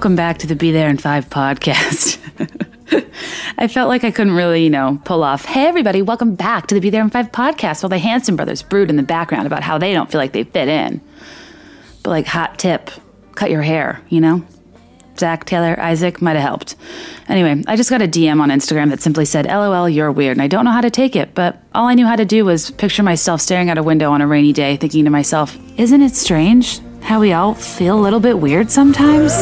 Welcome back to the Be There in Five podcast. I felt like I couldn't really, you know, pull off, hey, everybody, welcome back to the Be There in Five podcast while the Hanson brothers brood in the background about how they don't feel like they fit in. But, like, hot tip cut your hair, you know? Zach, Taylor, Isaac might have helped. Anyway, I just got a DM on Instagram that simply said, LOL, you're weird, and I don't know how to take it, but all I knew how to do was picture myself staring out a window on a rainy day, thinking to myself, isn't it strange how we all feel a little bit weird sometimes?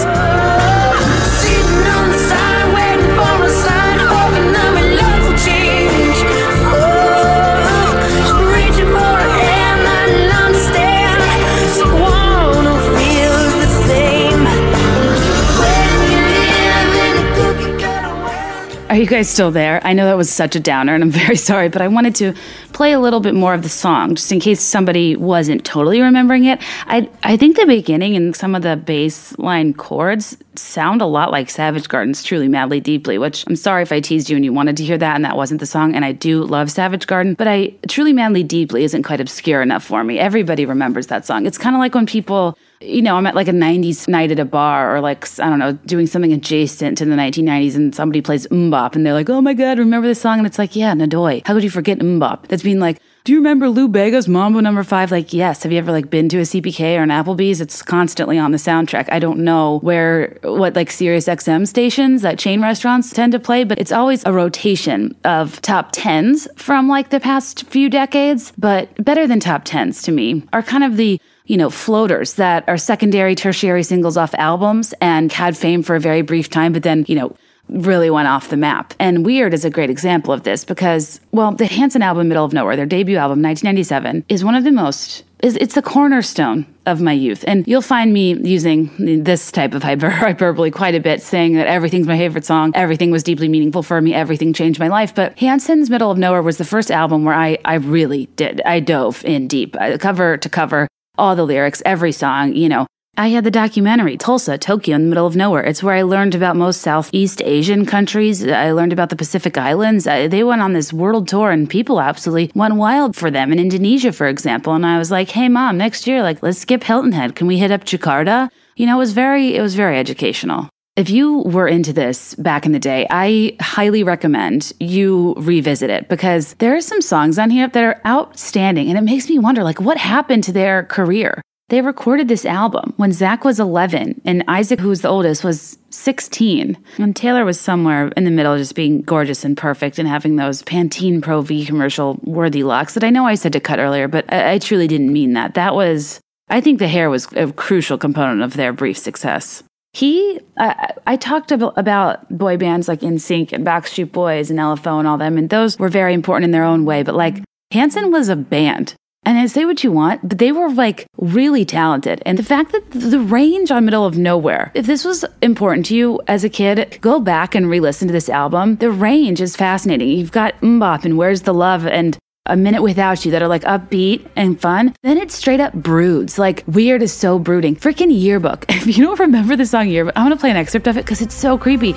Are you guys still there? I know that was such a downer, and I'm very sorry, but I wanted to play a little bit more of the song just in case somebody wasn't totally remembering it. I I think the beginning and some of the bass line chords sound a lot like Savage Garden's Truly Madly Deeply, which I'm sorry if I teased you and you wanted to hear that and that wasn't the song. And I do love Savage Garden, but I Truly Madly Deeply isn't quite obscure enough for me. Everybody remembers that song. It's kind of like when people you know, I'm at like a 90s night at a bar or like, I don't know, doing something adjacent to the 1990s and somebody plays MMMBop and they're like, oh my God, remember this song? And it's like, yeah, Nadoy. How could you forget MMMBop? That's being like, do you remember Lou Bega's Mambo number five? Like, yes. Have you ever like been to a CPK or an Applebee's? It's constantly on the soundtrack. I don't know where, what like Sirius XM stations that chain restaurants tend to play, but it's always a rotation of top tens from like the past few decades. But better than top tens to me are kind of the you know, floaters that are secondary, tertiary singles off albums and had fame for a very brief time, but then, you know, really went off the map. And Weird is a great example of this because, well, the Hanson album, Middle of Nowhere, their debut album, 1997, is one of the most, is it's the cornerstone of my youth. And you'll find me using this type of hyper, hyperbole quite a bit, saying that everything's my favorite song, everything was deeply meaningful for me, everything changed my life. But Hanson's Middle of Nowhere was the first album where I, I really did. I dove in deep, uh, cover to cover all the lyrics, every song, you know. I had the documentary, Tulsa, Tokyo, in the middle of nowhere. It's where I learned about most Southeast Asian countries. I learned about the Pacific Islands. I, they went on this world tour and people absolutely went wild for them in Indonesia, for example. And I was like, hey, mom, next year, like, let's skip Hilton Head. Can we hit up Jakarta? You know, it was very, it was very educational. If you were into this back in the day, I highly recommend you revisit it because there are some songs on here that are outstanding and it makes me wonder like what happened to their career? They recorded this album when Zach was 11 and Isaac, who was the oldest, was 16. And Taylor was somewhere in the middle, just being gorgeous and perfect and having those Pantene Pro V commercial worthy locks that I know I said to cut earlier, but I, I truly didn't mean that. That was, I think the hair was a crucial component of their brief success. He, I I talked about, boy bands like NSYNC and Backstreet Boys and LFO and all them, and those were very important in their own way. But like Hanson was a band. And I say what you want, but they were like really talented. And the fact that the range on Middle of Nowhere, if this was important to you as a kid, go back and re listen to this album. The range is fascinating. You've got MMMBop and Where's the Love and a minute without you that are like upbeat and fun. Then it straight up broods. Like weird is so brooding. Freaking yearbook. If you don't remember the song yearbook, I'm gonna play an excerpt of it because it's so creepy.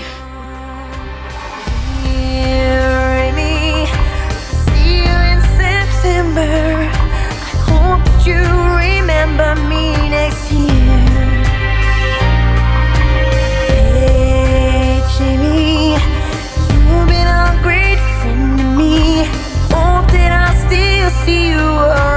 See you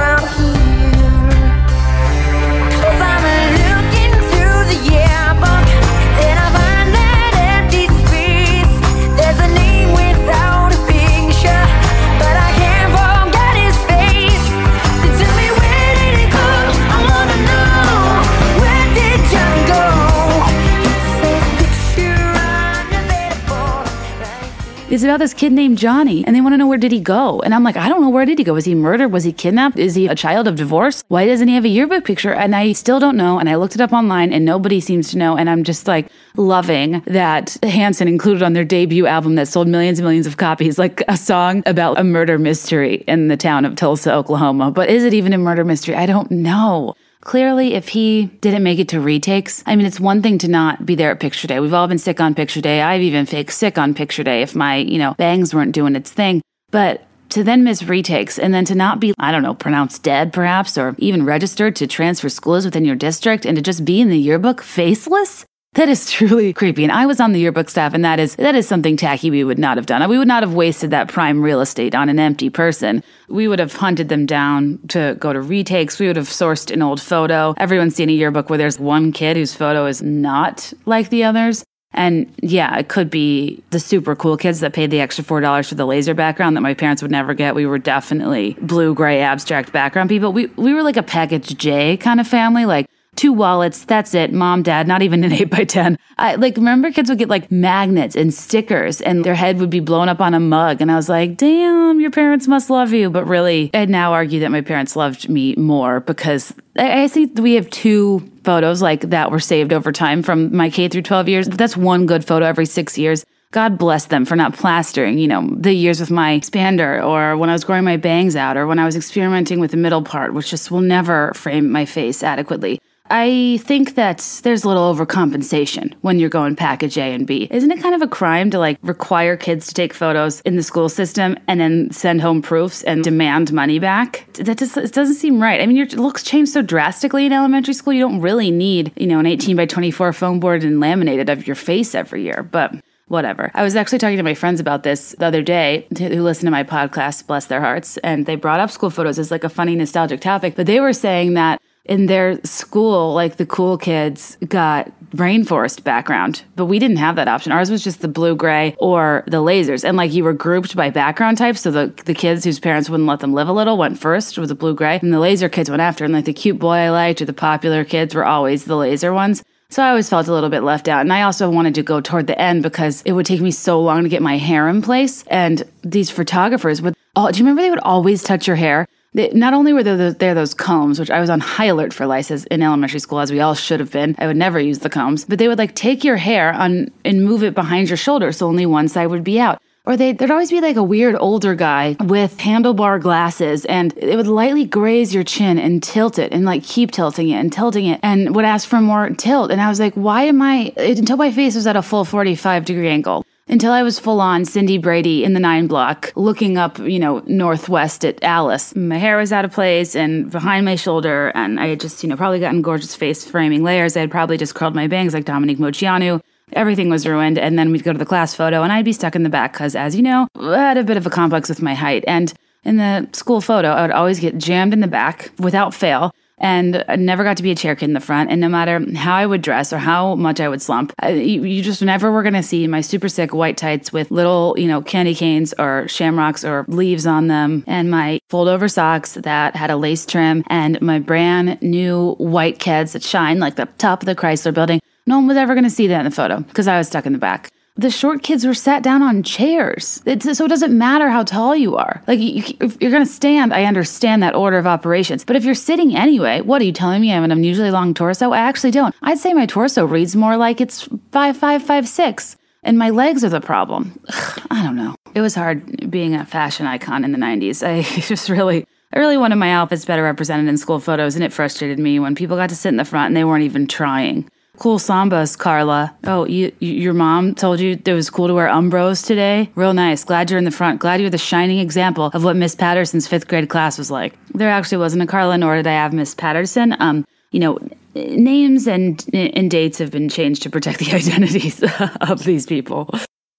about this kid named Johnny, and they want to know where did he go. And I'm like, I don't know where did he go. Was he murdered? Was he kidnapped? Is he a child of divorce? Why doesn't he have a yearbook picture? And I still don't know. And I looked it up online, and nobody seems to know. And I'm just like loving that Hanson included on their debut album that sold millions and millions of copies, like a song about a murder mystery in the town of Tulsa, Oklahoma. But is it even a murder mystery? I don't know. Clearly, if he didn't make it to retakes, I mean, it's one thing to not be there at picture day. We've all been sick on picture day. I've even faked sick on picture day if my, you know, bangs weren't doing its thing. But to then miss retakes and then to not be, I don't know, pronounced dead perhaps, or even registered to transfer schools within your district and to just be in the yearbook faceless? That is truly creepy. And I was on the yearbook staff, and that is that is something tacky we would not have done. We would not have wasted that prime real estate on an empty person. We would have hunted them down to go to retakes. We would have sourced an old photo. Everyone's seen a yearbook where there's one kid whose photo is not like the others. And yeah, it could be the super cool kids that paid the extra $4 for the laser background that my parents would never get. We were definitely blue gray abstract background people. We, we were like a package J kind of family. Like two wallets. That's it. Mom, dad, not even an eight by 10. I like remember kids would get like magnets and stickers and their head would be blown up on a mug. And I was like, damn, your parents must love you. But really, I'd now argue that my parents loved me more because I, I think we have two photos like that were saved over time from my K through 12 years. That's one good photo every six years. God bless them for not plastering, you know, the years with my expander or when I was growing my bangs out or when I was experimenting with the middle part, which just will never frame my face adequately. I think that there's a little overcompensation when you're going package A and B. Isn't it kind of a crime to like require kids to take photos in the school system and then send home proofs and demand money back? That just it doesn't seem right. I mean, your looks change so drastically in elementary school. You don't really need, you know, an 18 by 24 foam board and laminated of your face every year. But whatever. I was actually talking to my friends about this the other day who listen to my podcast, bless their hearts, and they brought up school photos as like a funny nostalgic topic, but they were saying that in their school, like the cool kids got rainforest background, but we didn't have that option. Ours was just the blue gray or the lasers. And like you were grouped by background type. So the, the kids whose parents wouldn't let them live a little went first with the blue gray, and the laser kids went after. And like the cute boy I liked or the popular kids were always the laser ones. So I always felt a little bit left out. And I also wanted to go toward the end because it would take me so long to get my hair in place. And these photographers would, oh, do you remember they would always touch your hair? They, not only were there, there those combs, which I was on high alert for lices in elementary school, as we all should have been. I would never use the combs, but they would like take your hair on and move it behind your shoulder, so only one side would be out. Or they, there'd always be like a weird older guy with handlebar glasses, and it would lightly graze your chin and tilt it, and like keep tilting it and tilting it, and would ask for more tilt. And I was like, why am I? Until my face was at a full 45 degree angle until I was full on Cindy Brady in the nine block, looking up, you know, northwest at Alice. My hair was out of place and behind my shoulder, and I had just, you know, probably gotten gorgeous face framing layers. I had probably just curled my bangs like Dominique Moceanu. Everything was ruined, and then we'd go to the class photo, and I'd be stuck in the back because, as you know, I had a bit of a complex with my height. And in the school photo, I would always get jammed in the back without fail and I never got to be a chair kid in the front. And no matter how I would dress or how much I would slump, I, you, just never were going to see my super sick white tights with little, you know, candy canes or shamrocks or leaves on them, and my fold over socks that had a lace trim, and my brand new white Keds that shine like the top of the Chrysler building. No one was ever going to see that in the photo because I was stuck in the back the short kids were sat down on chairs. It's, so it doesn't matter how tall you are. Like, you, if you're going to stand, I understand that order of operations. But if you're sitting anyway, what are you telling me? I have an unusually long torso? I actually don't. I'd say my torso reads more like it's five, five, five, six, and my legs are the problem. Ugh, I don't know. It was hard being a fashion icon in the 90s. I just really. I really wanted my outfits better represented in school photos, and it frustrated me when people got to sit in the front and they weren't even trying. Cool sambas, Carla. Oh, you, you, your mom told you it was cool to wear Umbros today? Real nice. Glad you're in the front. Glad you're the shining example of what Miss Patterson's fifth grade class was like. There actually wasn't a Carla, nor did I have Miss Patterson. Um, you know, names and and dates have been changed to protect the identities of these people.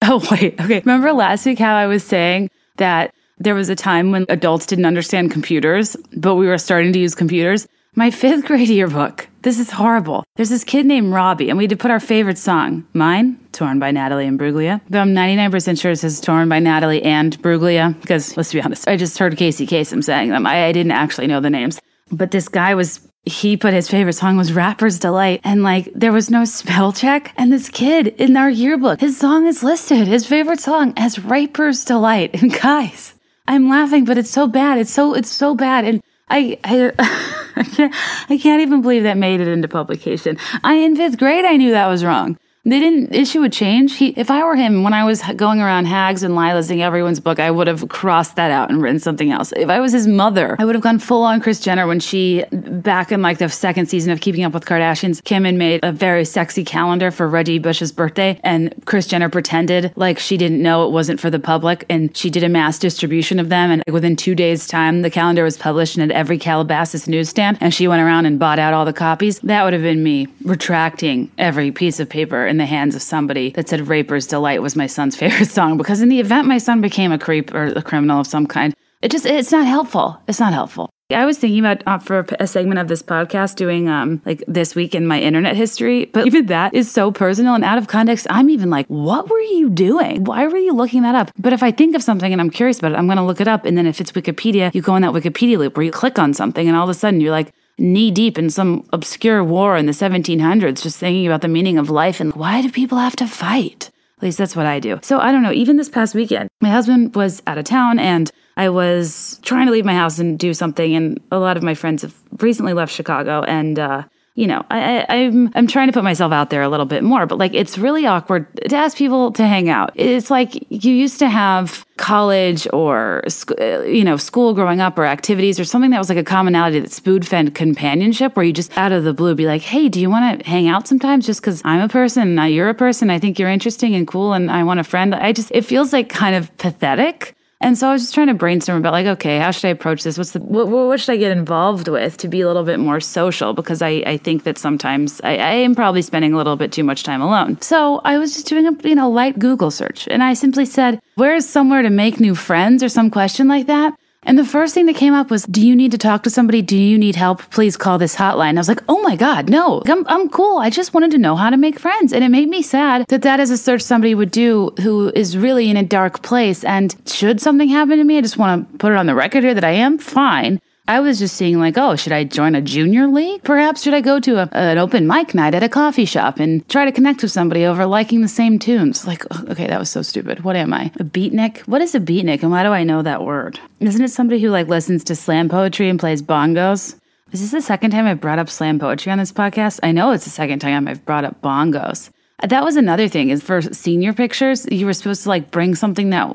Oh wait, okay. Remember last week how I was saying that there was a time when adults didn't understand computers, but we were starting to use computers? My fifth grade yearbook. This is horrible. There's this kid named Robbie, and we had to put our favorite song. Mine, Torn by Natalie Imbruglia. But I'm 99% sure it says Torn by Natalie and Bruglia, because let's be honest, I just heard Casey Kasem saying them. I, I didn't actually know the names. But this guy was he put his favorite song was Rapper's Delight, and like there was no spell check. And this kid in our yearbook, his song is listed, his favorite song as Rapper's Delight. And guys, I'm laughing, but it's so bad. It's so it's so bad. And I, I, I, can't, I can't even believe that made it into publication. I in fifth grade I knew that was wrong. They didn't issue a change. He, if I were him, when I was going around Hags and Lilasing everyone's book, I would have crossed that out and written something else. If I was his mother, I would have gone full on Kris Jenner when she, back in like the second season of Keeping Up with Kardashians, came and made a very sexy calendar for Reggie Bush's birthday, and Kris Jenner pretended like she didn't know it wasn't for the public, and she did a mass distribution of them. And within two days' time, the calendar was published and at every Calabasas newsstand, and she went around and bought out all the copies. That would have been me retracting every piece of paper in the hands of somebody that said Raper's Delight was my son's favorite song because in the event my son became a creep or a criminal of some kind, it just it's not helpful. It's not helpful. I was thinking about uh, for a segment of this podcast doing um like this week in my internet history, but even that is so personal and out of context. I'm even like, what were you doing? Why were you looking that up? But if I think of something and I'm curious about it, I'm going to look it up. And then if it's Wikipedia, you go in that Wikipedia loop where you click on something and all of a sudden you're like, knee deep in some obscure war in the 1700s, just thinking about the meaning of life and why do people have to fight? At least that's what I do. So I don't know. Even this past weekend, my husband was out of town and I was trying to leave my house and do something. And a lot of my friends have recently left Chicago. And, uh, you know, I, I'm I'm trying to put myself out there a little bit more, but like it's really awkward to ask people to hang out. It's like you used to have college or you know school growing up or activities or something that was like a commonality that spood fed companionship, where you just out of the blue be like, hey, do you want to hang out sometimes? Just because I'm a person, you're a person, I think you're interesting and cool, and I want a friend. I just it feels like kind of pathetic and so I was just trying to brainstorm about like, okay, how should I approach this? What's the what, what should I get involved with to be a little bit more social? Because I, I think that sometimes I, I am probably spending a little bit too much time alone. So I was just doing a you know light Google search, and I simply said, "Where is somewhere to make new friends?" or some question like that. And the first thing that came up was, Do you need to talk to somebody? Do you need help? Please call this hotline. I was like, Oh my God, no, I'm, I'm cool. I just wanted to know how to make friends. And it made me sad that that is a search somebody would do who is really in a dark place. And should something happen to me, I just want to put it on the record here that I am fine. I was just seeing like, oh, should I join a junior league? Perhaps should I go to a, an open mic night at a coffee shop and try to connect with somebody over liking the same tunes? Like, oh, okay, that was so stupid. What am I? A beatnik? What is a beatnik and why do I know that word? Isn't it somebody who like listens to slam poetry and plays bongos? Is this the second time I've brought up slam poetry on this podcast? I know it's the second time I've brought up bongos. That was another thing is for senior pictures, you were supposed to like bring something that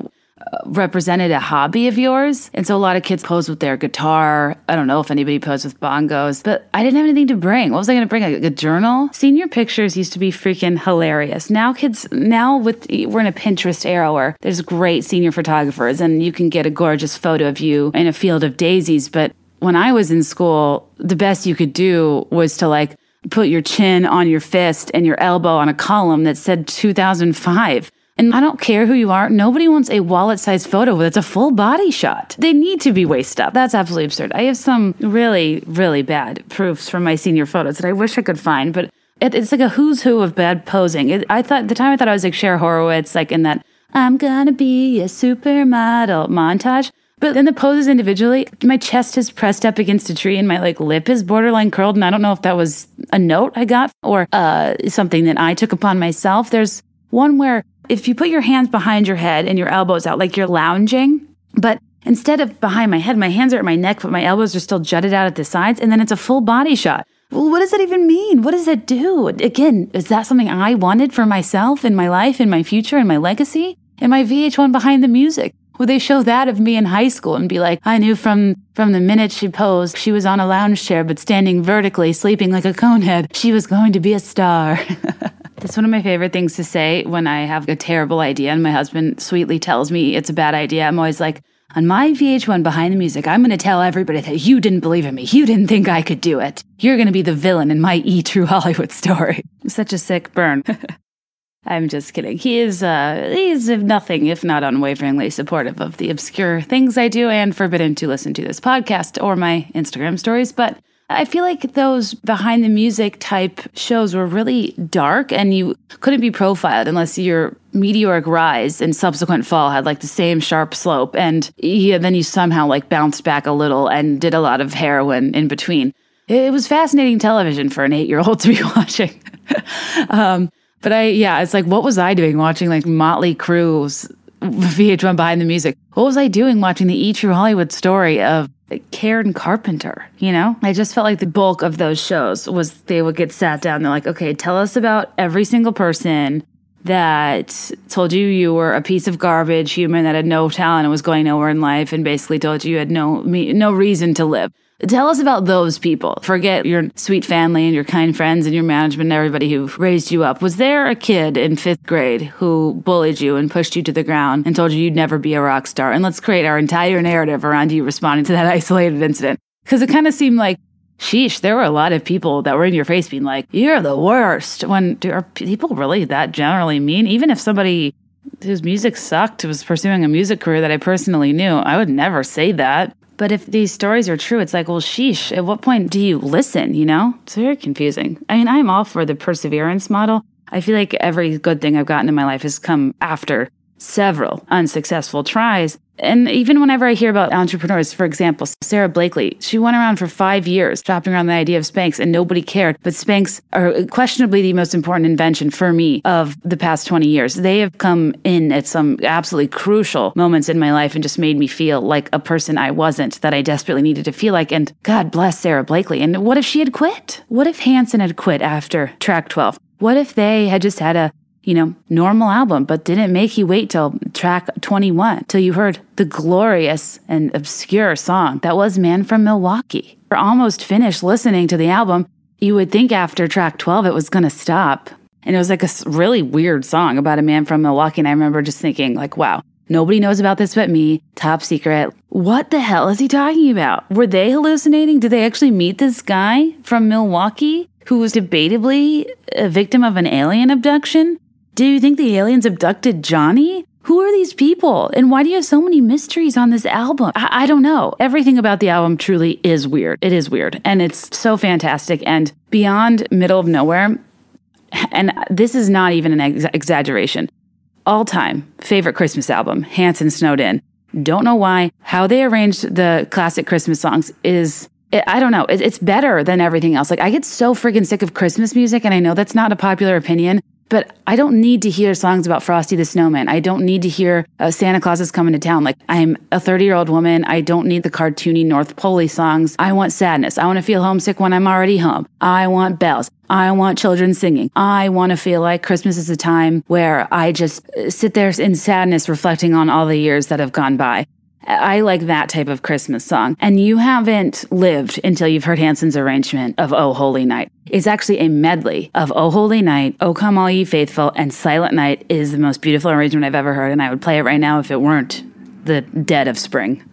represented a hobby of yours. And so a lot of kids pose with their guitar. I don't know if anybody posed with bongos, but I didn't have anything to bring. What was I going to bring? A, a, journal? Senior pictures used to be freaking hilarious. Now kids, now with, we're in a Pinterest era where there's great senior photographers and you can get a gorgeous photo of you in a field of daisies. But when I was in school, the best you could do was to like put your chin on your fist and your elbow on a column that said 2005 and I don't care who you are, nobody wants a wallet sized photo that's a full body shot. They need to be waist up. That's absolutely absurd. I have some really, really bad proofs from my senior photos that I wish I could find, but it, it's like a who's who of bad posing. It, I thought, the time I thought I was like Cher Horowitz, like in that I'm gonna be a supermodel montage. But then the poses individually, my chest is pressed up against a tree and my like lip is borderline curled. And I don't know if that was a note I got or uh, something that I took upon myself. There's one where if you put your hands behind your head and your elbows out, like you're lounging, but instead of behind my head, my hands are at my neck, but my elbows are still jutted out at the sides, and then it's a full body shot. Well, what does that even mean? What does it do? Again, is that something I wanted for myself in my life, in my future, in my legacy? In my VH1 behind the music? Would they show that of me in high school and be like, I knew from from the minute she posed, she was on a lounge chair but standing vertically, sleeping like a conehead. She was going to be a star. That's one of my favorite things to say when I have a terrible idea and my husband sweetly tells me it's a bad idea. I'm always like, on my VH1 Behind the Music, I'm going to tell everybody that you didn't believe in me. You didn't think I could do it. You're going to be the villain in my E True Hollywood story. Such a sick burn. I'm just kidding. He is, uh, he's nothing if not unwaveringly supportive of the obscure things I do and forbidden to listen to this podcast or my Instagram stories. But I feel like those behind the music type shows were really dark and you couldn't be profiled unless your meteoric rise and subsequent fall had like the same sharp slope and yeah, then you somehow like bounced back a little and did a lot of heroin in between. It was fascinating television for an eight year old to be watching. um, but I, yeah, it's like, what was I doing watching like Motley Crue's VH1 behind the music? What was I doing watching the E True Hollywood story of Karen Carpenter, you know? I just felt like the bulk of those shows was they would get sat down. They're like, okay, tell us about every single person that told you you were a piece of garbage human that had no talent and was going nowhere in life and basically told you you had no no reason to live. Tell us about those people. Forget your sweet family and your kind friends and your management and everybody who raised you up. Was there a kid in fifth grade who bullied you and pushed you to the ground and told you you'd never be a rock star? And let's create our entire narrative around you responding to that isolated incident. Because it kind of seemed like sheesh, there were a lot of people that were in your face being like, you're the worst. When do, are people really that generally mean? Even if somebody whose music sucked was pursuing a music career that I personally knew, I would never say that. But if these stories are true, it's like, well, sheesh, at what point do you listen? You know? It's very confusing. I mean, I'm all for the perseverance model. I feel like every good thing I've gotten in my life has come after several unsuccessful tries. And even whenever I hear about entrepreneurs, for example, Sara Blakely, she went around for five years shopping around the idea of Spanx and nobody cared. But Spanx are questionably the most important invention for me of the past 20 years. They have come in at some absolutely crucial moments in my life and just made me feel like a person I wasn't that I desperately needed to feel like. And God bless Sara Blakely. And what if she had quit? What if Hanson had quit after track 12? What if they had just had a you know, normal album, but didn't make you wait till track 21 till you heard the glorious and obscure song that was Man from Milwaukee. We're almost finished listening to the album. You would think after track 12 it was going to stop. And it was like a really weird song about a man from Milwaukee. And I remember just thinking, like, wow, nobody knows about this but me. Top secret. What the hell is he talking about? Were they hallucinating? Did they actually meet this guy from Milwaukee who was debatably a victim of an alien abduction? Do you think the aliens abducted Johnny? Who are these people? And why do you have so many mysteries on this album? I, I, don't know. Everything about the album truly is weird. It is weird. And it's so fantastic. And beyond Middle of Nowhere, and this is not even an ex- exaggeration, all time favorite Christmas album, Hanson Snowed In. Don't know why. How they arranged the classic Christmas songs is I don't know. It's better than everything else. Like, I get so freaking sick of Christmas music, and I know that's not a popular opinion, but I don't need to hear songs about Frosty the Snowman. I don't need to hear uh, Santa Claus is coming to town. Like I'm a 30 year old woman. I don't need the cartoony North Pole songs. I want sadness. I want to feel homesick when I'm already home. I want bells. I want children singing. I want to feel like Christmas is a time where I just uh, sit there in sadness reflecting on all the years that have gone by. I like that type of Christmas song. And you haven't lived until you've heard Hanson's arrangement of Oh Holy Night. It's actually a medley of Oh Holy Night, Oh Come All Ye Faithful, and Silent Night is the most beautiful arrangement I've ever heard. And I would play it right now if it weren't the dead of spring.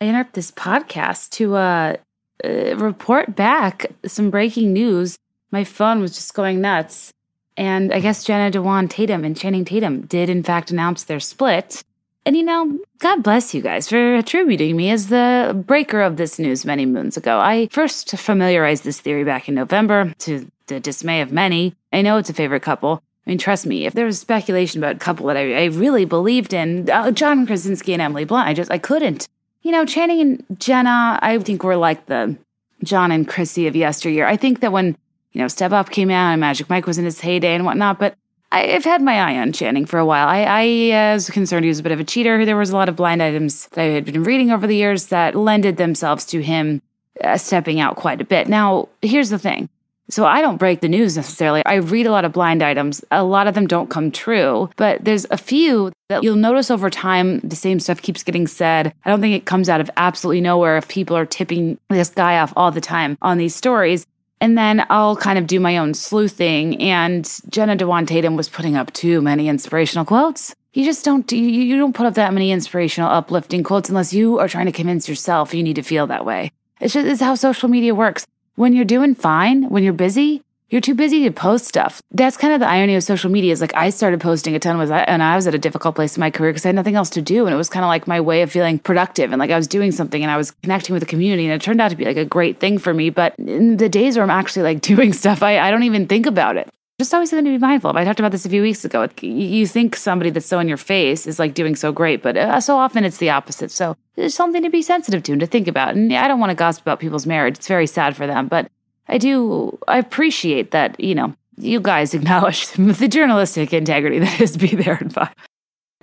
I interrupt this podcast to uh, uh, report back some breaking news. My phone was just going nuts. And I guess Jenna Dewan Tatum and Channing Tatum did, in fact, announce their split. And you know, God bless you guys for attributing me as the breaker of this news many moons ago. I first familiarized this theory back in November to the dismay of many. I know it's a favorite couple. I mean, trust me, if there was speculation about a couple that I, I really believed in, uh, John Krasinski and Emily Blunt, I just, I couldn't. You know, Channing and Jenna, I think were like the John and Chrissy of yesteryear. I think that when, you know, Step Up came out and Magic Mike was in his heyday and whatnot, but I've had my eye on Channing for a while. I, I uh, was concerned he was a bit of a cheater. There was a lot of blind items that I had been reading over the years that lended themselves to him uh, stepping out quite a bit. Now, here's the thing. So I don't break the news necessarily. I read a lot of blind items. A lot of them don't come true, but there's a few that you'll notice over time the same stuff keeps getting said. I don't think it comes out of absolutely nowhere if people are tipping this guy off all the time on these stories. And then I'll kind of do my own sleuthing. And Jenna Dewan Tatum was putting up too many inspirational quotes. You just don't you, don't put up that many inspirational, uplifting quotes unless you are trying to convince yourself you need to feel that way. It's just it's how social media works. When you're doing fine, when you're busy, you're too busy to post stuff. That's kind of the irony of social media is like I started posting a ton was and I was at a difficult place in my career because I had nothing else to do. And it was kind of like my way of feeling productive and like I was doing something and I was connecting with the community and it turned out to be like a great thing for me. But in the days where I'm actually like doing stuff, I, I don't even think about it. Just always something to be mindful of. I talked about this a few weeks ago. You think somebody that's so in your face is like doing so great, but uh, so often it's the opposite. So there's something to be sensitive to and to think about. And I don't want to gossip about people's marriage. It's very sad for them, but I do, I appreciate that, you know, you guys acknowledge the journalistic integrity that is Be There in Five.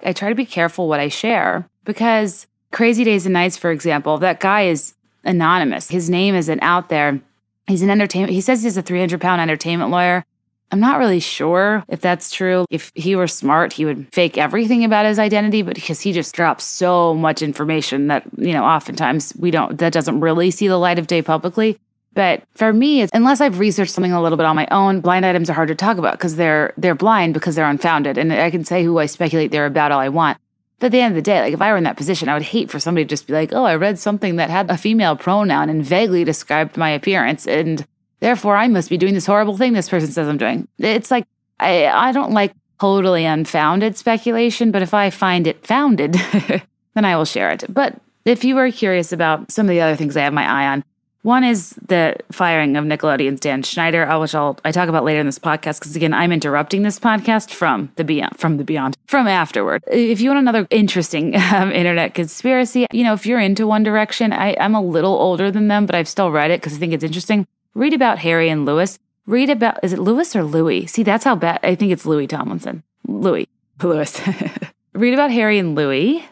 I try to be careful what I share because Crazy Days and Nights, for example, that guy is anonymous. His name isn't out there. He's an entertainment, he says he's a 300 pound entertainment lawyer. I'm not really sure if that's true. If he were smart, he would fake everything about his identity, but because he just drops so much information that, you know, oftentimes we don't, that doesn't really see the light of day publicly. But for me, unless I've researched something a little bit on my own, blind items are hard to talk about because they're they're blind because they're unfounded, and I can say who I speculate they're about all I want. But at the end of the day, like if I were in that position, I would hate for somebody to just be like, "Oh, I read something that had a female pronoun and vaguely described my appearance, and therefore I must be doing this horrible thing this person says I'm doing." It's like I I don't like totally unfounded speculation, but if I find it founded, then I will share it. But if you are curious about some of the other things I have my eye on, one is the firing of Nickelodeon's Dan Schneider, uh, which I'll I talk about later in this podcast because again I'm interrupting this podcast from the beyond from the beyond from afterward. If you want another interesting um, internet conspiracy, you know if you're into One Direction, I, I'm a little older than them, but I've still read it because I think it's interesting. Read about Harry and Lewis. Read about is it Lewis or Louis? See, that's how bad I think it's Louis Tomlinson. Louis Lewis. Read about Harry and Louis.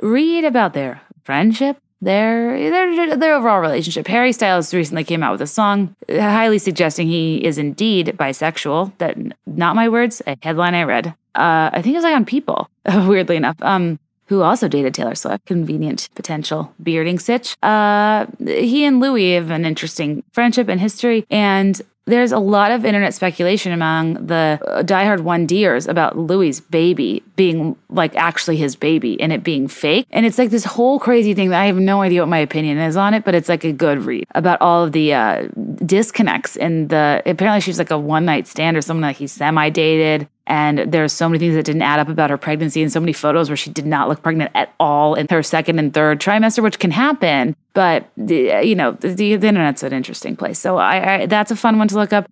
Read about their friendship their their their overall relationship. Harry Styles recently came out with a song highly suggesting he is indeed bisexual. That not my words, a headline I read. Uh, I think it was like on People, weirdly enough. Um, who also dated Taylor Swift. Convenient potential bearding sitch. Uh, he and Louis have an interesting friendship and history, and there's a lot of internet speculation among the uh, diehard 1Ders about Louis' baby being like actually his baby and it being fake. And it's like this whole crazy thing that I have no idea what my opinion is on it, but it's like a good read about all of the uh, disconnects and the apparently she's like a one night stand or someone like he semi dated. And there's so many things that didn't add up about her pregnancy and so many photos where she did not look pregnant at all in her second and third trimester, which can happen. But, you know, the, the, internet's an interesting place. So I, I, that's a fun one to look up.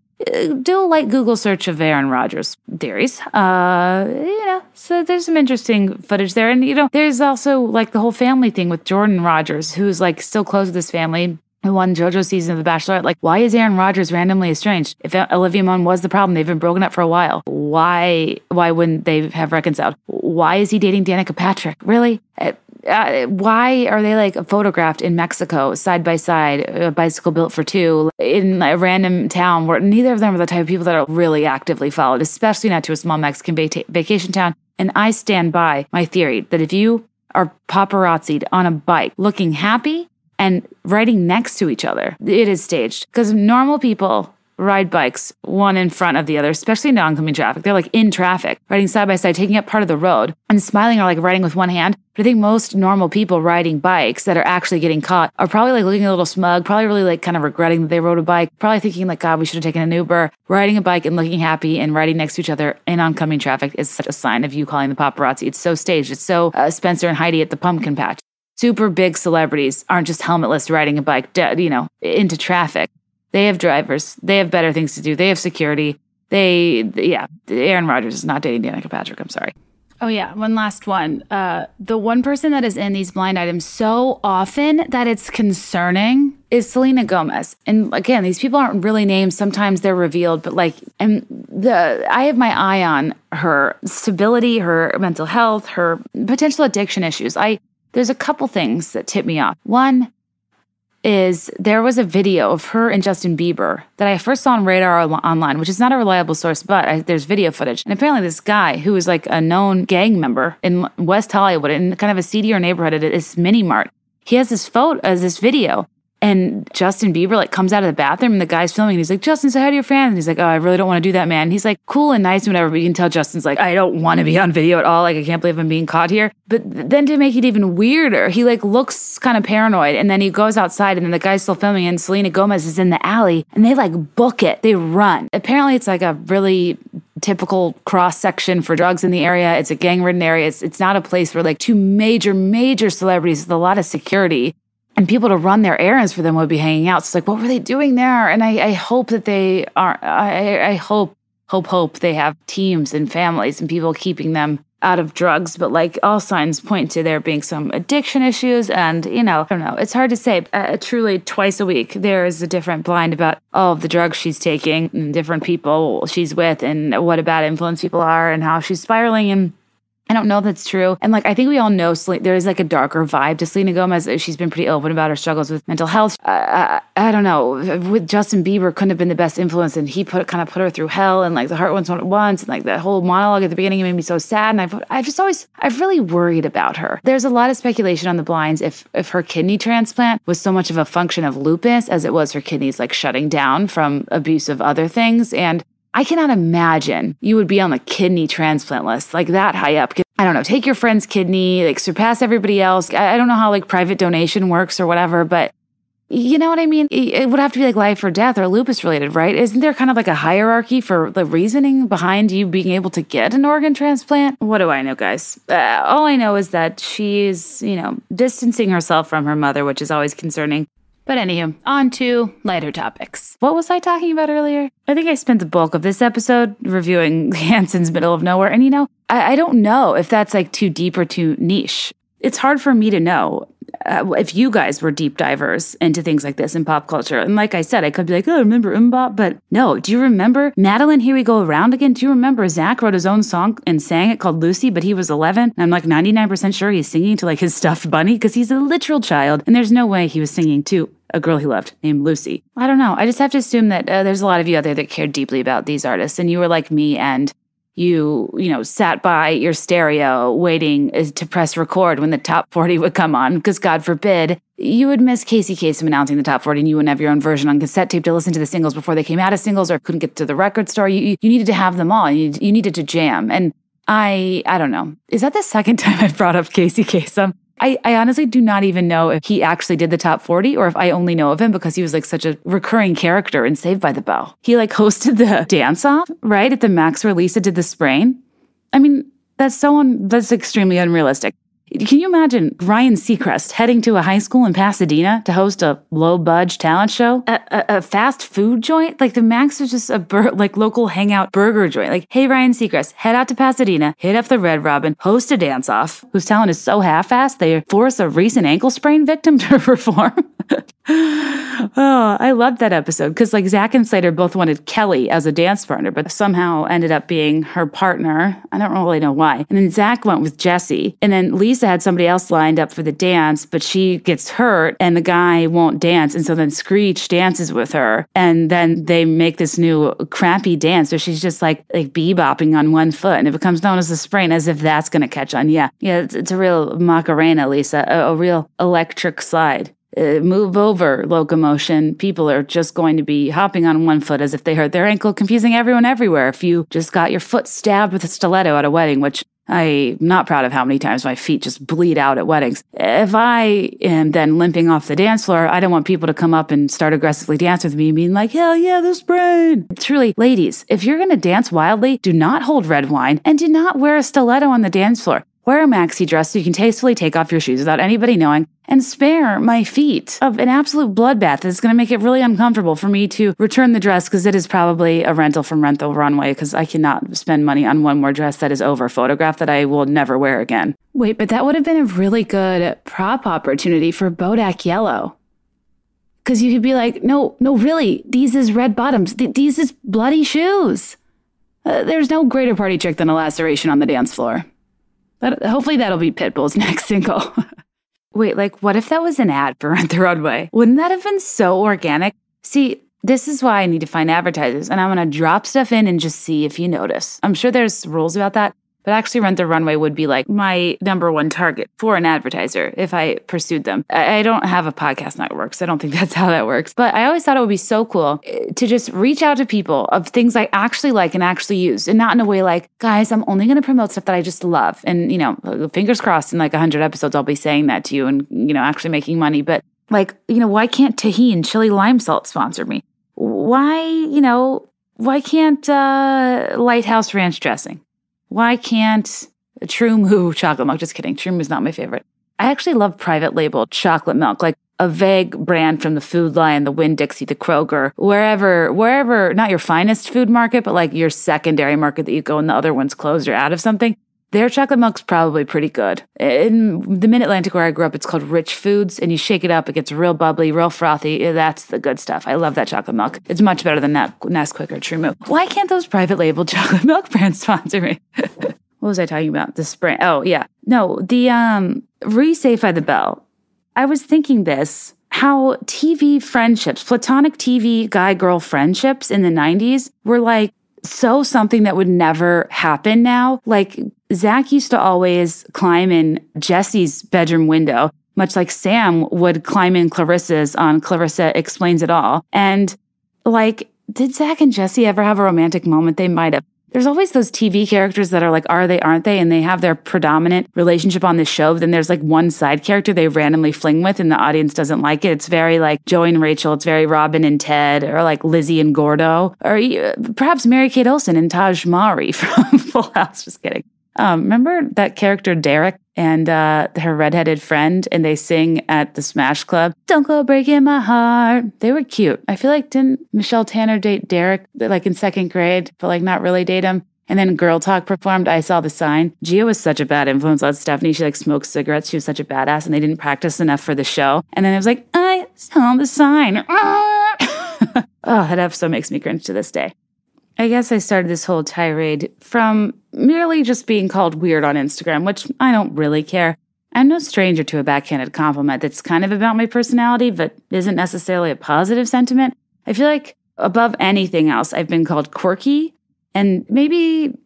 Do a light Google search of Aaron Rodgers theories. Uh, you know, so there's some interesting footage there. And, you know, there's also like the whole family thing with Jordan Rodgers, who's like still close with his family who won JoJo's season of The Bachelor. Like, why is Aaron Rodgers randomly estranged? If Olivia Munn was the problem, they've been broken up for a while. Why? Why wouldn't they have reconciled? Why is he dating Danica Patrick? Really? Uh, uh, why are they like photographed in Mexico side by side, a bicycle built for two in a random town where neither of them are the type of people that are really actively followed, especially not to a small Mexican va- vacation town. And I stand by my theory that if you are paparazzied on a bike looking happy, and riding next to each other. It is staged because normal people ride bikes one in front of the other, especially in oncoming traffic. They're like in traffic, riding side by side, taking up part of the road and smiling or like riding with one hand. But I think most normal people riding bikes that are actually getting caught are probably like looking a little smug, probably really like kind of regretting that they rode a bike, probably thinking like, God, we should have taken an Uber. Riding a bike and looking happy and riding next to each other in oncoming traffic is such a sign of you calling the paparazzi. It's so staged. It's so uh, Spencer and Heidi at the pumpkin patch super big celebrities aren't just helmetless riding a bike, you know, into traffic. They have drivers. They have better things to do. They have security. They, yeah, Aaron Rodgers is not dating Danica Patrick. I'm sorry. Oh yeah, one last one. Uh, the one person that is in these blind items so often that it's concerning is Selena Gomez. And again, these people aren't really named. Sometimes they're revealed, but like, and the I have my eye on her stability, her mental health, her potential addiction issues. I there's a couple things that tip me off. One is there was a video of her and Justin Bieber that I first saw on Radar Online, which is not a reliable source, but I, there's video footage. And apparently, this guy who is like a known gang member in West Hollywood in kind of a seedier neighborhood at this mini mart, he has this photo, as this video and Justin Bieber like comes out of the bathroom and the guy's filming and he's like, Justin, say hi to your fans. And he's like, Oh, I really don't want to do that, man. And he's like, cool and nice and whatever. But you can tell Justin's like, I don't want to be on video at all. Like, I can't believe I'm being caught here. But then to make it even weirder, he like looks kind of paranoid. And then he goes outside and then the guy's still filming and Selena Gomez is in the alley and they like book it. They run. Apparently it's like a really typical cross section for drugs in the area. It's a gang ridden area. It's, it's not a place where like two major, major celebrities with a lot of security and people to run their errands for them would be hanging out. So it's like, what were they doing there? And I, I hope that they are, I, I hope, hope, hope they have teams and families and people keeping them out of drugs. But like all signs point to there being some addiction issues. And, you know, I don't know. It's hard to say. Uh, truly, twice a week, there is a different blind about all of the drugs she's taking and different people she's with and what a bad influence people are and how she's spiraling. And I don't know if that's true. And like, I think we all know Sel- there is like a darker vibe to Selena Gomez. She's been pretty open about her struggles with mental health. I, I, I don't know. With Justin Bieber, couldn't have been the best influence, and he put kind of put her through hell. And like the heart ones at once, and like that whole monologue at the beginning made me so sad. And I've I've just always I've really worried about her. There's a lot of speculation on the blinds if if her kidney transplant was so much of a function of lupus as it was her kidneys like shutting down from abuse of other things. And I cannot imagine you would be on the kidney transplant list like that high up. I don't know, take your friend's kidney, like surpass everybody else. I, don't know how like private donation works or whatever, but you know what I mean? It would have to be like life or death or lupus related, right? Isn't there kind of like a hierarchy for the reasoning behind you being able to get an organ transplant? What do I know, guys? Uh, all I know is that she's, you know, distancing herself from her mother, which is always concerning. But anywho, on to lighter topics. What was I talking about earlier? I think I spent the bulk of this episode reviewing Hanson's Middle of Nowhere, and you know, I, I don't know if that's like too deep or too niche. It's hard for me to know uh, if you guys were deep divers into things like this in pop culture. And like I said, I could be like, oh, I remember MMMBop, but no. Do you remember Madeline? Here we go around again. Do you remember Zach wrote his own song and sang it called Lucy, but he was 11? And I'm like 99% sure he's singing to like his stuffed bunny because he's a literal child, and there's no way he was singing to a girl he loved named Lucy. I don't know. I just have to assume that uh, there's a lot of you out there that care deeply about these artists, and you were like me and you you know sat by your stereo waiting uh, to press record when the top 40 would come on because god forbid you would miss casey kasem announcing the top 40 and you wouldn't have your own version on cassette tape to listen to the singles before they came out as singles or couldn't get to the record store. You, you needed to have them all. You, you needed to jam. And i i don't know. Is that the second time i've brought up casey kasem I, I honestly do not even know if he actually did the top 40 or if I only know of him because he was like such a recurring character in Saved by the Bell. He like hosted the dance off, right? At the Max release, it did the sprain. I mean, that's so un- that's extremely unrealistic. Can you imagine Ryan Seacrest heading to a high school in Pasadena to host a low budge talent show? A, a, a, fast food joint? Like the Max was just a bur- like local hangout burger joint. Like, hey Ryan Seacrest, head out to Pasadena, hit up the Red Robin, host a dance off, whose talent is so half-assed they force a recent ankle sprain victim to perform. oh, I loved that episode because like Zach and Slater both wanted Kelly as a dance partner, but somehow ended up being her partner. I don't really know why. And then Zach went with Jesse, and then Lisa had somebody else lined up for the dance, but she gets hurt and the guy won't dance, and so then Screech dances with her, and then they make this new crappy dance where she's just like like bebopping on one foot, and it becomes known as the sprain, as if that's gonna catch on. Yeah, yeah, it's, it's a real Macarena, Lisa, a, a real electric slide. Uh, move over locomotion, people are just going to be hopping on one foot as if they hurt their ankle, confusing everyone everywhere. If you just got your foot stabbed with a stiletto at a wedding, which I'm not proud of how many times my feet just bleed out at weddings. If I am then limping off the dance floor, I don't want people to come up and start aggressively dance with me, being like, hell yeah, this brain. Truly, ladies, if you're going to dance wildly, do not hold red wine and do not wear a stiletto on the dance floor. Wear a maxi dress so you can tastefully take off your shoes without anybody knowing and spare my feet of an absolute bloodbath that's going to make it really uncomfortable for me to return the dress because it is probably a rental from Rent the Runway because I cannot spend money on one more dress that is over photographed that I will never wear again. Wait, but that would have been a really good prop opportunity for Bodak Yellow. Because you could be like, no, no, really, these is red bottoms. Th- these is bloody shoes. Uh, there's no greater party trick than a laceration on the dance floor. Hopefully that'll be Pitbull's next single. Wait, like what if that was an ad for Rent the Runway? Wouldn't that have been so organic? See, this is why I need to find advertisers and I'm to drop stuff in and just see if you notice. I'm sure there's rules about that, but actually, Rent the Runway would be like my number one target for an advertiser if I pursued them. I, don't have a podcast network, so I don't think that's how that works. But I always thought it would be so cool eh, to just reach out to people of things I actually like and actually use, and not in a way like, guys, I'm only going to promote stuff that I just love. And, you know, fingers crossed in like 100 episodes, I'll be saying that to you and, you know, actually making money. But like, you know, why can't Tajín chili lime salt sponsor me? Why, you know, why can't uh, Litehouse Ranch dressing? Why can't uh, TruMoo chocolate milk? Just kidding. True is not my favorite. I actually love private label chocolate milk, like a vague brand from the Food Lion, the Winn Dixie, the Kroger, wherever, wherever, not your finest food market, but like your secondary market that you go and the other one's closed or out of something. Their chocolate milk's probably pretty good. In the Mid Atlantic where I grew up, it's called Rich Foods, and you shake it up, it gets real bubbly, real frothy. That's the good stuff. I love that chocolate milk. It's much better than that Nesquik or TruMoo. Why can't those private label chocolate milk brands sponsor me? what was I talking about? The spring. Oh, yeah. No, the um re Saved by the Bell. I was thinking this how TV friendships, platonic TV guy girl friendships in the 90s were like so something that would never happen now. Like Zach used to always climb in Jesse's bedroom window, much like Sam would climb in Clarissa's on Clarissa Explains It All. And like, did Zach and Jesse ever have a romantic moment? They might have there's always those TV characters that are like, are they, aren't they? And they have their predominant relationship on the show. Then there's like one side character they randomly fling with and the audience doesn't like it. It's very like Joey and Rachel. It's very Robin and Ted or like Lizzie and Gordo or perhaps Mary Kate Olsen and Taj Mowry from Full House. Just kidding. Um, remember that character Derek and uh, her redheaded friend, and they sing at the Smash Club. Don't go breaking my heart. They were cute. I feel like didn't Michelle Tanner date Derek like in second grade, but like not really date him. And then Girl Talk performed. I saw the sign. Gia was such a bad influence on Stephanie. She like smoked cigarettes. She was such a badass, and they didn't practice enough for the show. And then it was like, I saw the sign. oh, that episode makes me cringe to this day. I guess I started this whole tirade from merely just being called weird on Instagram, which I don't really care. I'm no stranger to a backhanded compliment that's kind of about my personality, but isn't necessarily a positive sentiment. I feel like above anything else, I've been called quirky and maybe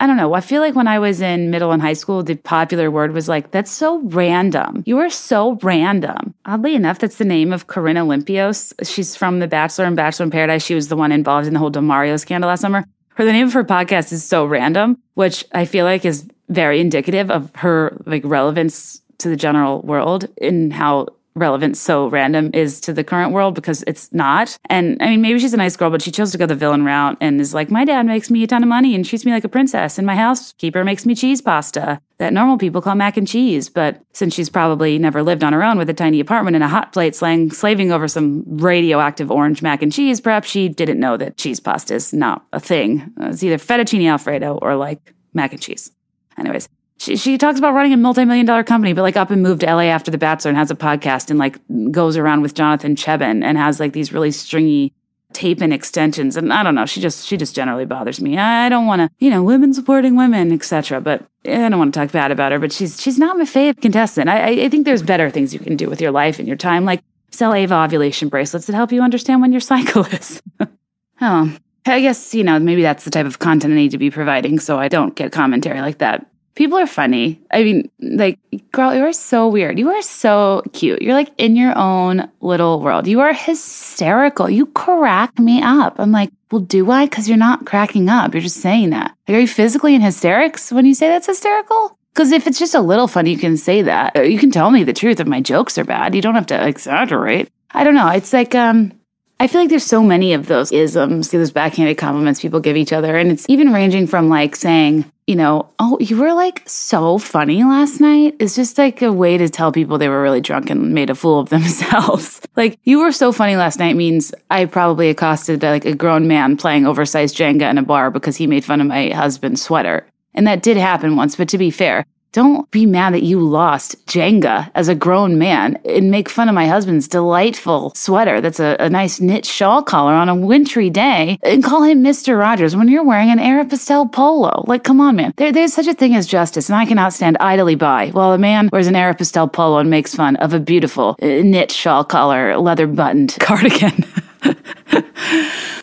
I don't know. I feel like when I was in middle and high school, the popular word was like, that's so random. You are so random. Oddly enough, that's the name of Corinne Olympios. She's from The Bachelor and Bachelor in Paradise. She was the one involved in the whole Demario scandal last summer. Her the name of her podcast is so random, which I feel like is very indicative of her like relevance to the general world in how relevant so random is to the current world because it's not. And I mean, maybe she's a nice girl, but she chose to go the villain route and is like, my dad makes me a ton of money and treats me like a princess, and my housekeeper makes me cheese pasta that normal people call mac and cheese. But since she's probably never lived on her own with a tiny apartment and a hot plate slang, slaving over some radioactive orange mac and cheese, perhaps she didn't know that cheese pasta is not a thing. It's either fettuccine alfredo or like mac and cheese. Anyways, she, she talks about running a multi-million dollar company, but like up and moved to LA after The Bachelor and has a podcast and like goes around with Jonathan Cheban and has like these really stringy tape and extensions. And I don't know, she just she just generally bothers me. I don't want to, you know, women supporting women, etc. But I don't want to talk bad about her. But she's she's not my fave contestant. I I think there's better things you can do with your life and your time, like sell Ava ovulation bracelets that help you understand when your cycle is. oh. I guess, you know, maybe that's the type of content I need to be providing so I don't get commentary like that people are funny. I mean, like, girl, you are so weird. You are so cute. You're like in your own little world. You are hysterical. You crack me up. I'm like, well, do I? Because you're not cracking up. You're just saying that. Like, are you physically in hysterics when you say that's hysterical? Because if it's just a little funny, you can say that. You can tell me the truth if my jokes are bad. You don't have to exaggerate. I don't know. It's like, um, I feel like there's so many of those isms, those backhanded compliments people give each other. And it's even ranging from like saying, you know, oh, you were like so funny last night. It's just like a way to tell people they were really drunk and made a fool of themselves. like, you were so funny last night means I probably accosted like a grown man playing oversized Jenga in a bar because he made fun of my husband's sweater. And that did happen once, but to be fair, don't be mad that you lost Jenga as a grown man and make fun of my husband's delightful sweater that's a, a, nice knit shawl collar on a wintry day and call him Mr. Rogers when you're wearing an Aeropostale polo. Like, come on, man. There, there's such a thing as justice, and I cannot stand idly by while a man wears an Aeropostale polo and makes fun of a beautiful uh, knit shawl collar, leather buttoned cardigan.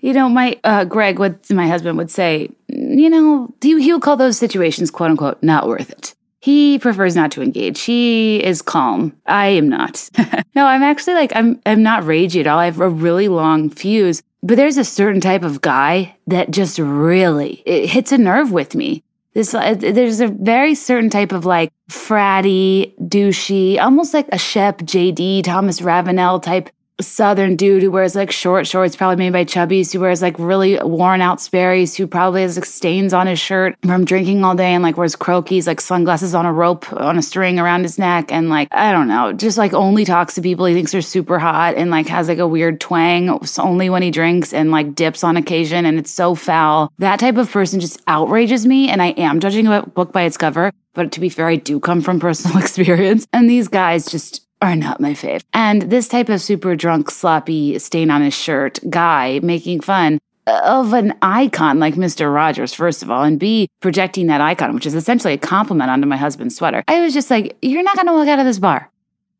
you know, my uh, Greg, what my husband would say, you know, he, he would call those situations, quote unquote, not worth it. He prefers not to engage. He is calm. I am not. no, I'm actually like I'm I'm not ragey at all. I have a really long fuse, but there's a certain type of guy that just really it hits a nerve with me. This uh, there's a very certain type of like fratty, douchey, almost like a Shep, JD, Thomas Ravenel type southern dude who wears like short shorts, probably made by Chubbies, who wears like really worn out Sperry's, who probably has like stains on his shirt from drinking all day and like wears Croakies, like sunglasses on a rope on a string around his neck. And like, I don't know, just like only talks to people he thinks are super hot and like has like a weird twang only when he drinks and like dips on occasion. And it's so foul. That type of person just outrages me. And I am judging a book by its cover. But to be fair, I do come from personal experience. And these guys just are not my fave. And this type of super drunk, sloppy, stain on his shirt guy making fun of an icon like Mr. Rogers, first of all, and B, projecting that icon, which is essentially a compliment onto my husband's sweater. I was just like, you're not going to walk out of this bar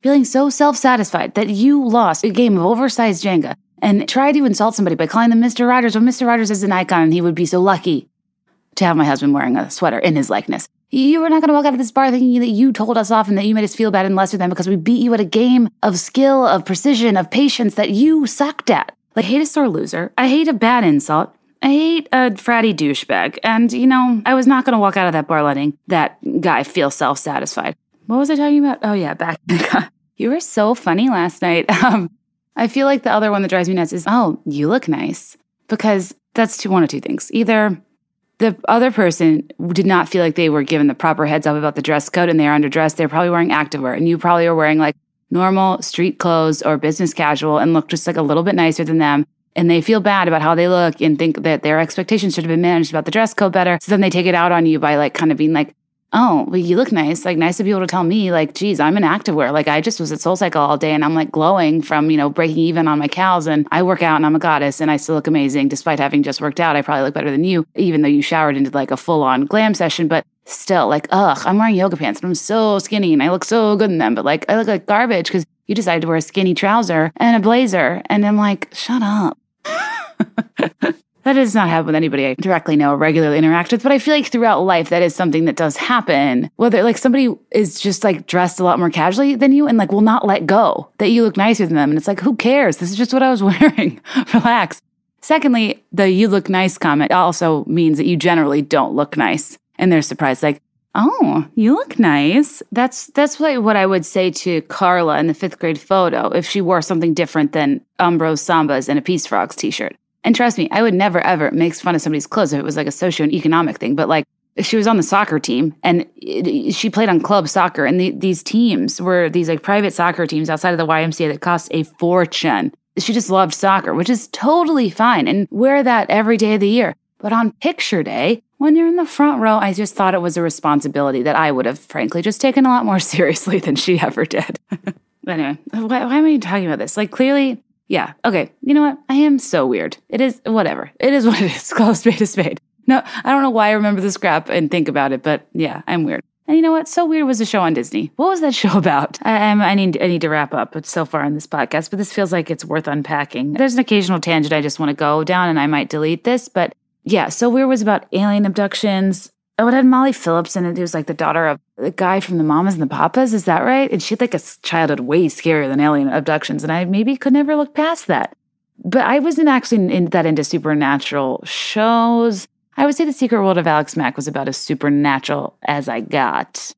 feeling so self satisfied that you lost a game of oversized Jenga and tried to insult somebody by calling them Mr. Rogers when Mr. Rogers is an icon and he would be so lucky to have my husband wearing a sweater in his likeness. You were not going to walk out of this bar thinking that you told us off and that you made us feel bad and lesser than because we beat you at a game of skill, of precision, of patience that you sucked at. Like, I hate a sore loser. I hate a bad insult. I hate a fratty douchebag. And, you know, I was not going to walk out of that bar letting that guy feel self satisfied. What was I talking about? Oh, yeah, back. you were so funny last night. Um, I feel like the other one that drives me nuts is, oh, you look nice. Because that's two, one of two things. Either the other person did not feel like they were given the proper heads up about the dress code and they're underdressed. They're probably wearing activewear and you probably are wearing like normal street clothes or business casual and look just like a little bit nicer than them. And they feel bad about how they look and think that their expectations should have been managed about the dress code better. So then they take it out on you by like kind of being like, oh, well, you look nice. Like, nice to be able to tell me, like, geez, I'm an activewear. Like, I just was at Soul Cycle all day and I'm like glowing from, you know, breaking even on my cows. And I work out and I'm a goddess and I still look amazing despite having just worked out. I probably look better than you, even though you showered into like a full on glam session. But still, like, ugh, I'm wearing yoga pants and I'm so skinny and I look so good in them. But like, I look like garbage because you decided to wear a skinny trouser and a blazer. And I'm like, shut up. That does not happen with anybody I directly know or regularly interact with, but I feel like throughout life that is something that does happen. Whether like somebody is just like dressed a lot more casually than you and like will not let go that you look nicer than them. And it's like, who cares? This is just what I was wearing. Relax. Secondly, the you look nice comment also means that you generally don't look nice. And they're surprised, like, oh, you look nice. That's that's what, I would say to Carla in the fifth grade photo if she wore something different than Umbro Sambas and a Peace Frogs t-shirt. And trust me, I would never ever make fun of somebody's clothes if it was like a socio and economic thing. But like, she was on the soccer team and it, she played on club soccer. And the, these teams were these like private soccer teams outside of the YMCA that cost a fortune. She just loved soccer, which is totally fine and wear that every day of the year. But on picture day, when you're in the front row, I just thought it was a responsibility that I would have, frankly, just taken a lot more seriously than she ever did. anyway, why, why am I talking about this? Like, clearly, yeah. Okay. You know what? I am so weird. It is whatever. It is what it is. Call a spade a spade. No, I don't know why I remember this crap and think about it, but yeah, I'm weird. And you know what? So weird was the show on Disney. What was that show about? I, I need I need to wrap up. So far in this podcast, but this feels like it's worth unpacking. There's an occasional tangent I just want to go down, and I might delete this. But yeah, so weird was about alien abductions, Oh, it had Molly Phillips in it. It was like the daughter of the guy from the Mamas and the Papas. Is that right? And she had like a childhood way scarier than alien abductions. And I maybe could never look past that. But I wasn't actually in that into supernatural shows. I would say The Secret World of Alex Mack was about as supernatural as I got.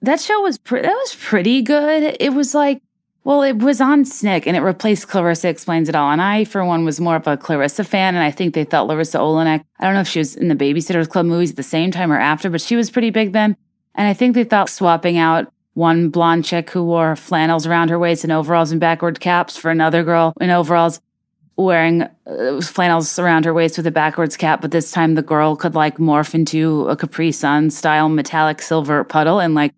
That show was pre- that was pretty good. It was like well, it was on Snick and it replaced Clarissa Explains It All. And I, for one, was more of a Clarissa fan. And I think they thought Larissa Oleynik, I don't know if she was in the Babysitters Club movies at the same time or after, but she was pretty big then. And I think they thought swapping out one blonde chick who wore flannels around her waist and overalls and backward caps for another girl in overalls wearing uh, flannels around her waist with a backwards cap. But this time the girl could like morph into a Capri Sun style metallic silver puddle and like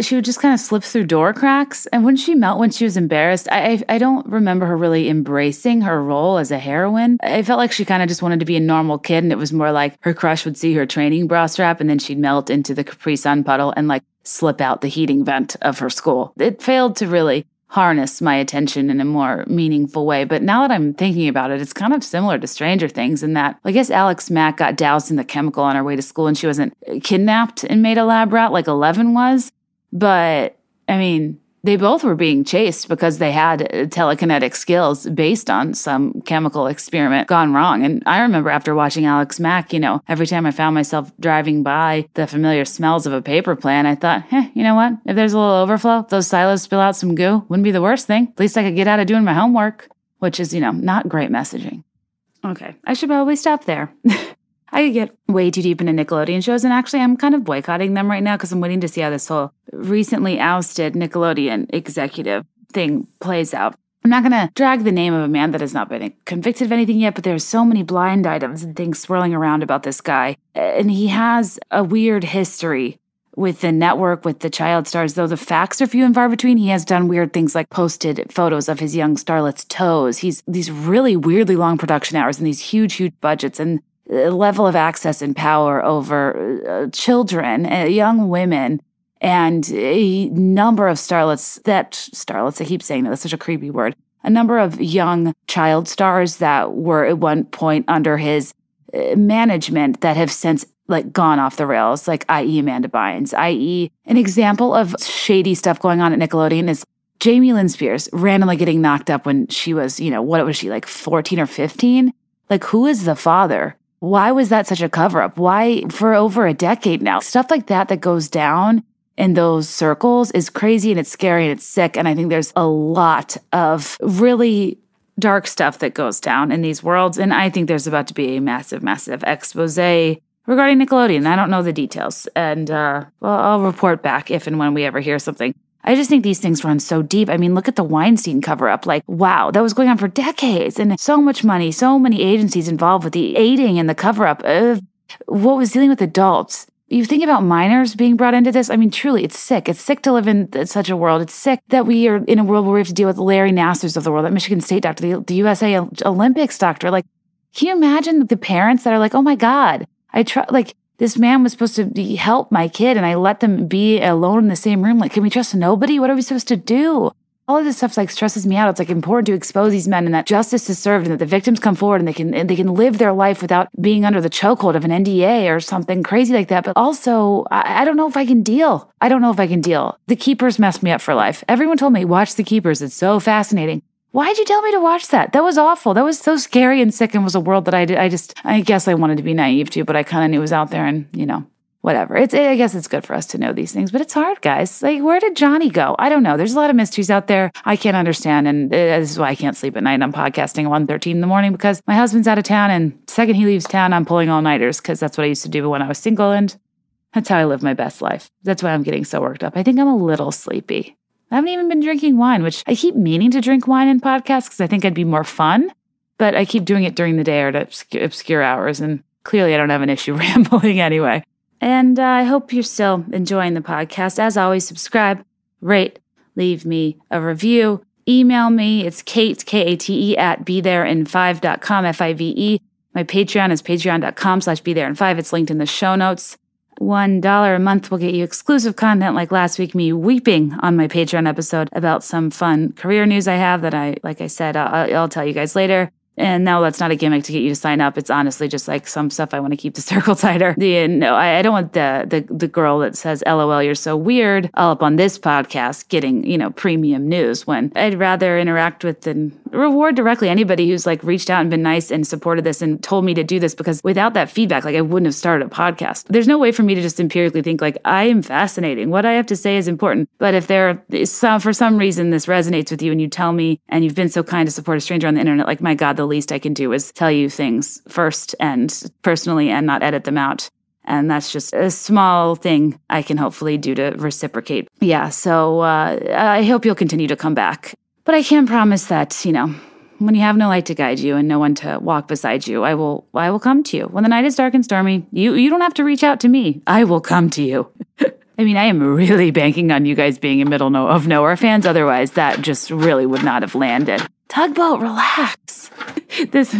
she would just kind of slip through door cracks. And wouldn't she melt when she was embarrassed? I, I, I don't remember her really embracing her role as a heroine. I felt like she kind of just wanted to be a normal kid, and it was more like her crush would see her training bra strap, and then she'd melt into the Capri Sun puddle and like slip out the heating vent of her school. It failed to really harness my attention in a more meaningful way. But now that I'm thinking about it, it's kind of similar to Stranger Things in that I guess Alex Mack got doused in the chemical on her way to school and she wasn't kidnapped and made a lab rat like Eleven was. But I mean, they both were being chased because they had telekinetic skills based on some chemical experiment gone wrong. And I remember after watching Alex Mack, you know, every time I found myself driving by the familiar smells of a paper plant, I thought, eh, you know what? If there's a little overflow, those silos spill out some goo, wouldn't be the worst thing. At least I could get out of doing my homework, which is, you know, not great messaging. Okay, I should probably stop there. I could get way too deep into Nickelodeon shows, and actually, I'm kind of boycotting them right now because I'm waiting to see how this whole recently ousted Nickelodeon executive thing plays out. I'm not going to drag the name of a man that has not been convicted of anything yet, but there's so many blind items and things swirling around about this guy. And he has a weird history with the network, with the child stars, though the facts are few and far between, he has done weird things like posted photos of his young starlet's toes. He's these really weirdly long production hours and these huge, huge budgets and level of access and power over uh, children, uh, young women, and a number of starlets that starlets, I keep saying that, that's such a creepy word. A number of young child stars that were at one point under his uh, management that have since like gone off the rails, like i.e. Amanda Bynes, i.e. an example of shady stuff going on at Nickelodeon is Jamie Lynn Spears randomly getting knocked up when she was, you know, what was she like 14 or 15? Like, who is the father? Why was that such a cover up? Why, for over a decade now, stuff like that that goes down in those circles is crazy and it's scary and it's sick. And I think there's a lot of really dark stuff that goes down in these worlds. And I think there's about to be a massive, massive expose regarding Nickelodeon. I don't know the details. And uh, well, I'll report back if and when we ever hear something. I just think these things run so deep. I mean, look at the Weinstein cover up. Like, wow, that was going on for decades and so much money, so many agencies involved with the aiding and the cover up of what was dealing with adults. You think about minors being brought into this. I mean, truly, it's sick. It's sick to live in such a world. It's sick that we are in a world where we have to deal with Larry Nassars of the world, that Michigan State doctor, the, the USA Olympics doctor. Like, can you imagine the parents that are like, oh my God, I try, like, this man was supposed to be, help my kid and I let them be alone in the same room. Like, can we trust nobody? What are we supposed to do? All of this stuff like stresses me out. It's like important to expose these men and that justice is served and that the victims come forward and they can and they can live their life without being under the chokehold of an NDA or something crazy like that. But also, I, I don't know if I can deal. I don't know if I can deal. The Keepers messed me up for life. Everyone told me watch The Keepers. It's so fascinating. Why'd you tell me to watch that? That was awful. That was so scary and sick and was a world that I did. I just, I guess I wanted to be naive to, but I kind of knew it was out there and, you know, whatever. It's, I guess it's good for us to know these things, but it's hard, guys. Like, where did Johnny go? I don't know. There's a lot of mysteries out there I can't understand. And uh, this is why I can't sleep at night. I'm podcasting at 1.13 in the morning because my husband's out of town. And second he leaves town, I'm pulling all nighters because that's what I used to do when I was single. And that's how I live my best life. That's why I'm getting so worked up. I think I'm a little sleepy. I haven't even been drinking wine, which I keep meaning to drink wine in podcasts because I think I'd be more fun, but I keep doing it during the day or at obscure hours. And clearly, I don't have an issue rambling anyway. And uh, I hope you're still enjoying the podcast. As always, subscribe, rate, leave me a review, email me. It's Kate, K A T E, at be there in five.com, F I V E. My Patreon is patreon.com slash be there in five. It's linked in the show notes. $1 a month will get you exclusive content like last week, me weeping on my Patreon episode about some fun career news I have that I, like I said, I'll, I'll tell you guys later. And no, that's not a gimmick to get you to sign up. It's honestly just like some stuff I want to keep the circle tighter. The, uh, no, I, I don't want the, the the girl that says "LOL, you're so weird" all up on this podcast getting you know premium news. When I'd rather interact with and reward directly anybody who's like reached out and been nice and supported this and told me to do this because without that feedback, like I wouldn't have started a podcast. There's no way for me to just empirically think like I am fascinating. What I have to say is important. But if there is some for some reason this resonates with you and you tell me and you've been so kind to support a stranger on the internet, like my God, the least I can do is tell you things first and personally and not edit them out. And that's just a small thing I can hopefully do to reciprocate. Yeah, so uh, I hope you'll continue to come back. But I can promise that, you know, when you have no light to guide you and no one to walk beside you, I will I will come to you. When the night is dark and stormy, you you don't have to reach out to me. I will come to you. I mean, I am really banking on you guys being in middle no- of nowhere fans. Otherwise, that just really would not have landed. Tugboat, relax. this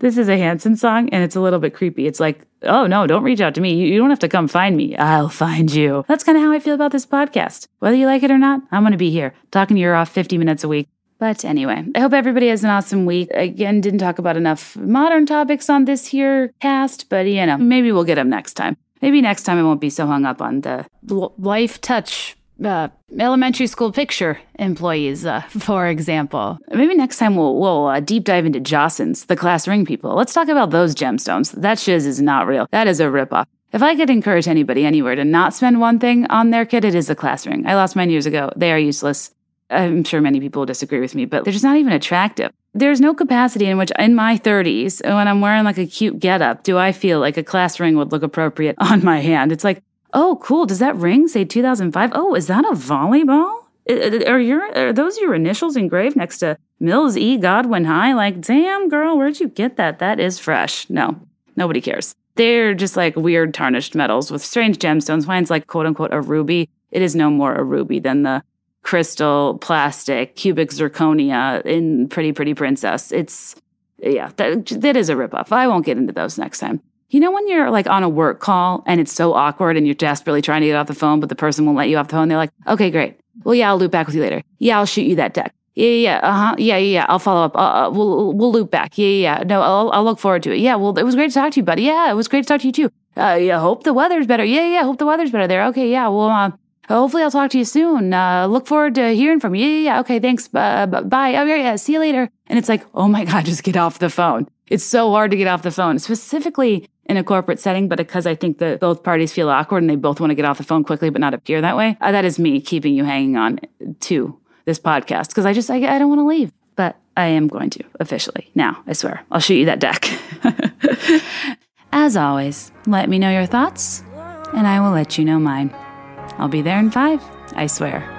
this is a Hanson song, and it's a little bit creepy. It's like, oh no, don't reach out to me. You, you don't have to come find me. I'll find you. That's kind of how I feel about this podcast. Whether you like it or not, I'm going to be here talking to you off 50 minutes a week. But anyway, I hope everybody has an awesome week. Again, didn't talk about enough modern topics on this here cast, but you know, maybe we'll get them next time. Maybe next time I won't be so hung up on the Lifetouch uh, elementary school picture employees, uh, for example. Maybe next time we'll, we'll uh, deep dive into Jostens, the class ring people. Let's talk about those gemstones. That shiz is not real. That is a ripoff. If I could encourage anybody anywhere to not spend one thing on their kid, it is a class ring. I lost mine years ago. They are useless. I'm sure many people will disagree with me, but they're just not even attractive. There's no capacity in which, in my 30s, when I'm wearing like a cute getup, do I feel like a class ring would look appropriate on my hand. It's like, oh, cool. Does that ring say 2005? Oh, is that a volleyball? Are your are those your initials engraved next to Mills E Godwin High? Like, damn, girl, where'd you get that? That is fresh. No, nobody cares. They're just like weird tarnished metals with strange gemstones. Mine's like quote unquote a ruby. It is no more a ruby than the crystal, plastic, cubic zirconia in Pretty Pretty Princess. It's, yeah, that, that is a ripoff. I won't get into those next time. You know, when you're like on a work call and it's so awkward and you're desperately trying to get off the phone, but the person won't let you off the phone, they're like, okay, great. Well, yeah, I'll loop back with you later. Yeah, I'll shoot you that deck. Yeah, yeah, uh huh. Yeah, yeah, yeah. I'll follow up. Uh, uh, we'll we'll loop back. Yeah, yeah. No, I'll I'll look forward to it. Yeah. Well, it was great to talk to you, buddy. Yeah, it was great to talk to you too. Uh, yeah. Hope the weather's better. Yeah, yeah. Hope the weather's better there. Okay. Yeah. Well, uh, hopefully I'll talk to you soon. Uh, look forward to hearing from you. Yeah, yeah. yeah. Okay. Thanks. Uh, bye. Oh yeah, yeah. See you later. And it's like, oh my god, just get off the phone. It's so hard to get off the phone, specifically in a corporate setting, but because I think that both parties feel awkward and they both want to get off the phone quickly but not appear that way. Uh, that is me keeping you hanging on to this podcast because I just I, I don't want to leave, but I am going to officially now. I swear, I'll shoot you that deck. As always, let me know your thoughts, and I will let you know mine. I'll be there in five. I swear.